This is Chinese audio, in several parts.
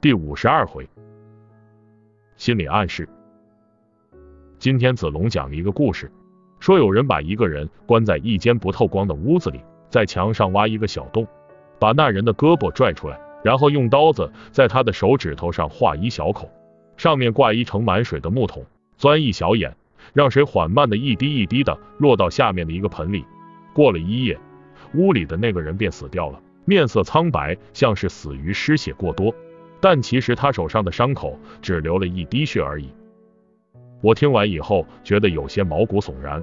第五十二回，心理暗示。今天子龙讲了一个故事，说有人把一个人关在一间不透光的屋子里，在墙上挖一个小洞，把那人的胳膊拽出来，然后用刀子在他的手指头上划一小口，上面挂一盛满水的木桶，钻一小眼，让水缓慢的一滴一滴的落到下面的一个盆里。过了一夜，屋里的那个人便死掉了，面色苍白，像是死于失血过多。但其实他手上的伤口只流了一滴血而已。我听完以后觉得有些毛骨悚然。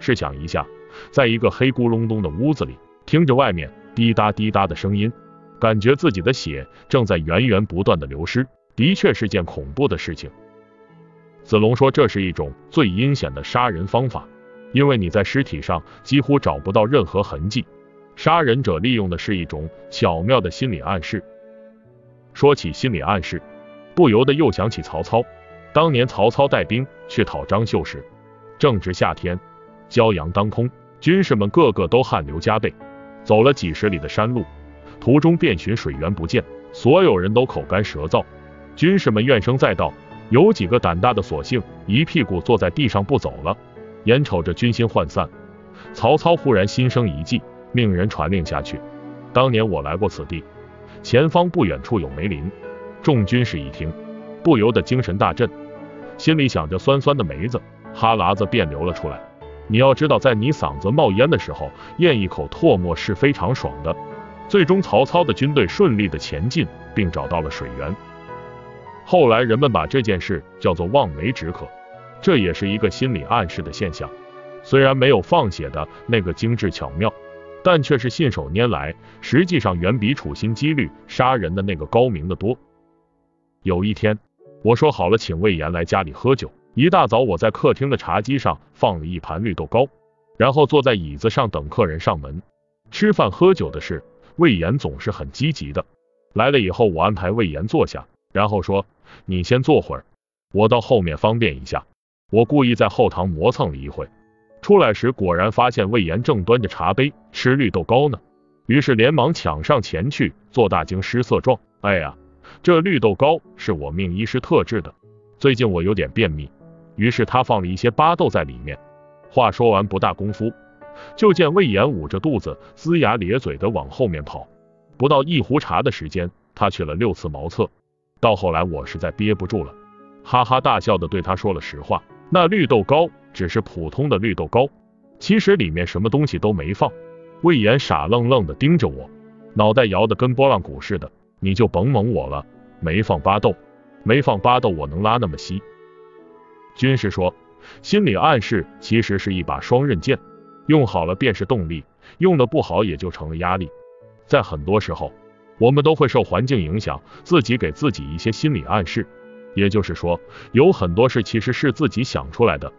试想一下，在一个黑咕隆咚的屋子里，听着外面滴答滴答的声音，感觉自己的血正在源源不断的流失，的确是件恐怖的事情。子龙说，这是一种最阴险的杀人方法，因为你在尸体上几乎找不到任何痕迹，杀人者利用的是一种巧妙的心理暗示。说起心理暗示，不由得又想起曹操。当年曹操带兵去讨张绣时，正值夏天，骄阳当空，军士们个个都汗流浃背。走了几十里的山路，途中遍寻水源不见，所有人都口干舌燥。军士们怨声载道，有几个胆大的，索性一屁股坐在地上不走了。眼瞅着军心涣散，曹操忽然心生一计，命人传令下去：当年我来过此地。前方不远处有梅林，众军士一听，不由得精神大振，心里想着酸酸的梅子，哈喇子便流了出来。你要知道，在你嗓子冒烟的时候，咽一口唾沫是非常爽的。最终，曹操的军队顺利的前进，并找到了水源。后来，人们把这件事叫做望梅止渴，这也是一个心理暗示的现象，虽然没有放血的那个精致巧妙。但却是信手拈来，实际上远比处心积虑杀人的那个高明的多。有一天，我说好了请魏延来家里喝酒，一大早我在客厅的茶几上放了一盘绿豆糕，然后坐在椅子上等客人上门。吃饭喝酒的事，魏延总是很积极的。来了以后，我安排魏延坐下，然后说：“你先坐会儿，我到后面方便一下。”我故意在后堂磨蹭了一会。出来时，果然发现魏延正端着茶杯吃绿豆糕呢，于是连忙抢上前去，做大惊失色状。哎呀，这绿豆糕是我命医师特制的，最近我有点便秘，于是他放了一些巴豆在里面。话说完，不大功夫，就见魏延捂着肚子，龇牙咧嘴的往后面跑。不到一壶茶的时间，他去了六次茅厕。到后来，我实在憋不住了，哈哈大笑的对他说了实话。那绿豆糕只是普通的绿豆糕，其实里面什么东西都没放。魏延傻愣愣的盯着我，脑袋摇得跟拨浪鼓似的。你就甭蒙我了，没放巴豆，没放巴豆，我能拉那么稀？军师说，心理暗示其实是一把双刃剑，用好了便是动力，用的不好也就成了压力。在很多时候，我们都会受环境影响，自己给自己一些心理暗示。也就是说，有很多事其实是自己想出来的，